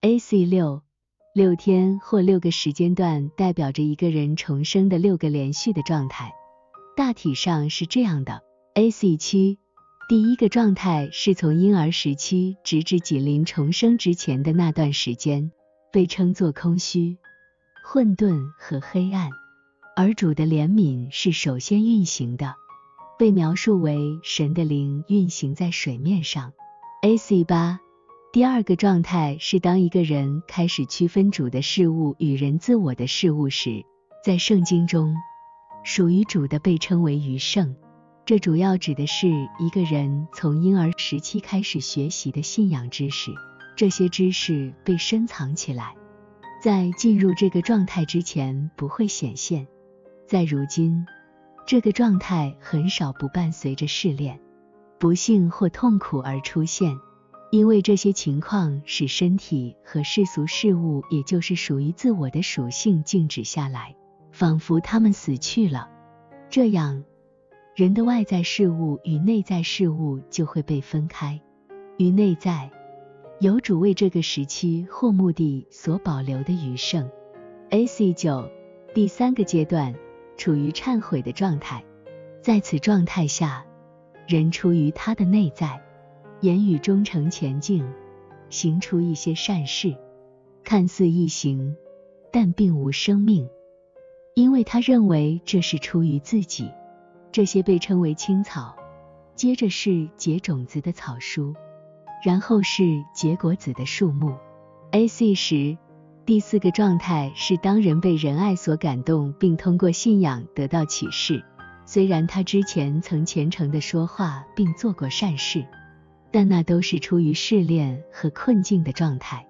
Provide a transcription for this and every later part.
AC 六六天或六个时间段代表着一个人重生的六个连续的状态，大体上是这样的。AC 七第一个状态是从婴儿时期直至紧邻重生之前的那段时间，被称作空虚、混沌和黑暗，而主的怜悯是首先运行的，被描述为神的灵运行在水面上。AC 八。第二个状态是当一个人开始区分主的事物与人自我的事物时，在圣经中，属于主的被称为余圣。这主要指的是一个人从婴儿时期开始学习的信仰知识，这些知识被深藏起来，在进入这个状态之前不会显现。在如今，这个状态很少不伴随着试炼、不幸或痛苦而出现。因为这些情况使身体和世俗事物，也就是属于自我的属性静止下来，仿佛他们死去了。这样，人的外在事物与内在事物就会被分开。与内在，有主为这个时期或目的所保留的余剩。AC 九第三个阶段处于忏悔的状态，在此状态下，人出于他的内在。言语忠诚前进，行出一些善事，看似易行，但并无生命，因为他认为这是出于自己。这些被称为青草，接着是结种子的草书，然后是结果子的树木。AC 十第四个状态是当人被仁爱所感动，并通过信仰得到启示。虽然他之前曾虔诚的说话并做过善事。但那都是出于试炼和困境的状态，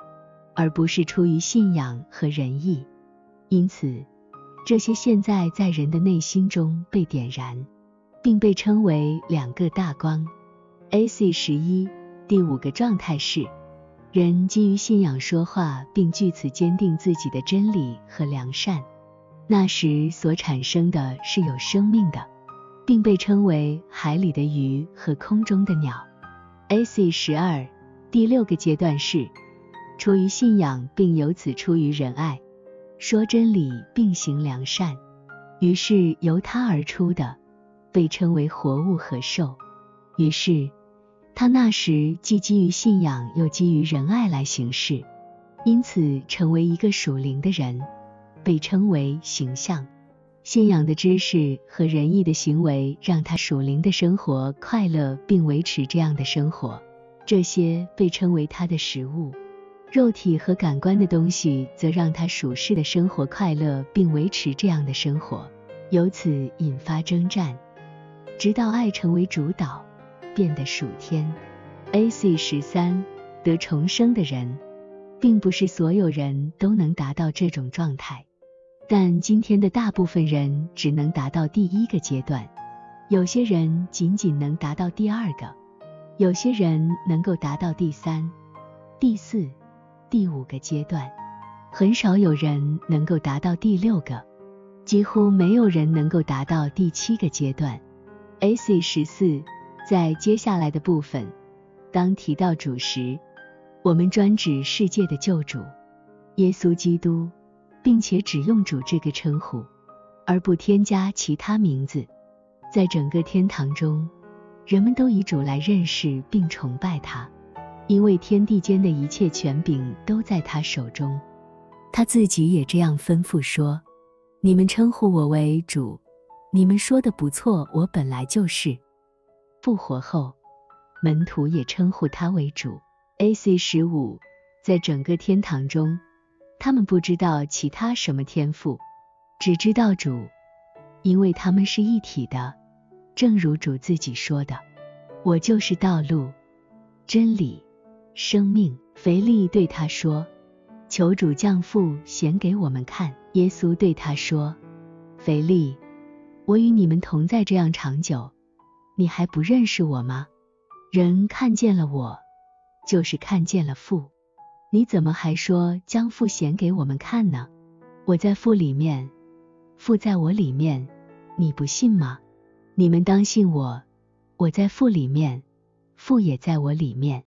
而不是出于信仰和仁义。因此，这些现在在人的内心中被点燃，并被称为两个大光。AC 十一第五个状态是，人基于信仰说话，并据此坚定自己的真理和良善。那时所产生的是有生命的，并被称为海里的鱼和空中的鸟。AC 十二第六个阶段是出于信仰，并由此出于仁爱，说真理并行良善，于是由他而出的被称为活物和兽。于是他那时既基于信仰，又基于仁爱来行事，因此成为一个属灵的人，被称为形象。信仰的知识和仁义的行为让他属灵的生活快乐，并维持这样的生活。这些被称为他的食物。肉体和感官的东西则让他属世的生活快乐，并维持这样的生活。由此引发征战，直到爱成为主导，变得属天。AC 十三得重生的人，并不是所有人都能达到这种状态。但今天的大部分人只能达到第一个阶段，有些人仅仅能达到第二个，有些人能够达到第三、第四、第五个阶段，很少有人能够达到第六个，几乎没有人能够达到第七个阶段。AC 十四，在接下来的部分，当提到主时，我们专指世界的救主耶稣基督。并且只用主这个称呼，而不添加其他名字。在整个天堂中，人们都以主来认识并崇拜他，因为天地间的一切权柄都在他手中。他自己也这样吩咐说：“你们称呼我为主，你们说的不错，我本来就是。”复活后，门徒也称呼他为主。AC 十五，在整个天堂中。他们不知道其他什么天赋，只知道主，因为他们是一体的。正如主自己说的：“我就是道路、真理、生命。”腓力对他说：“求主降父显给我们看。”耶稣对他说：“腓力，我与你们同在这样长久，你还不认识我吗？人看见了我，就是看见了父。”你怎么还说将父显给我们看呢？我在父里面，父在我里面，你不信吗？你们当信我，我在父里面，父也在我里面。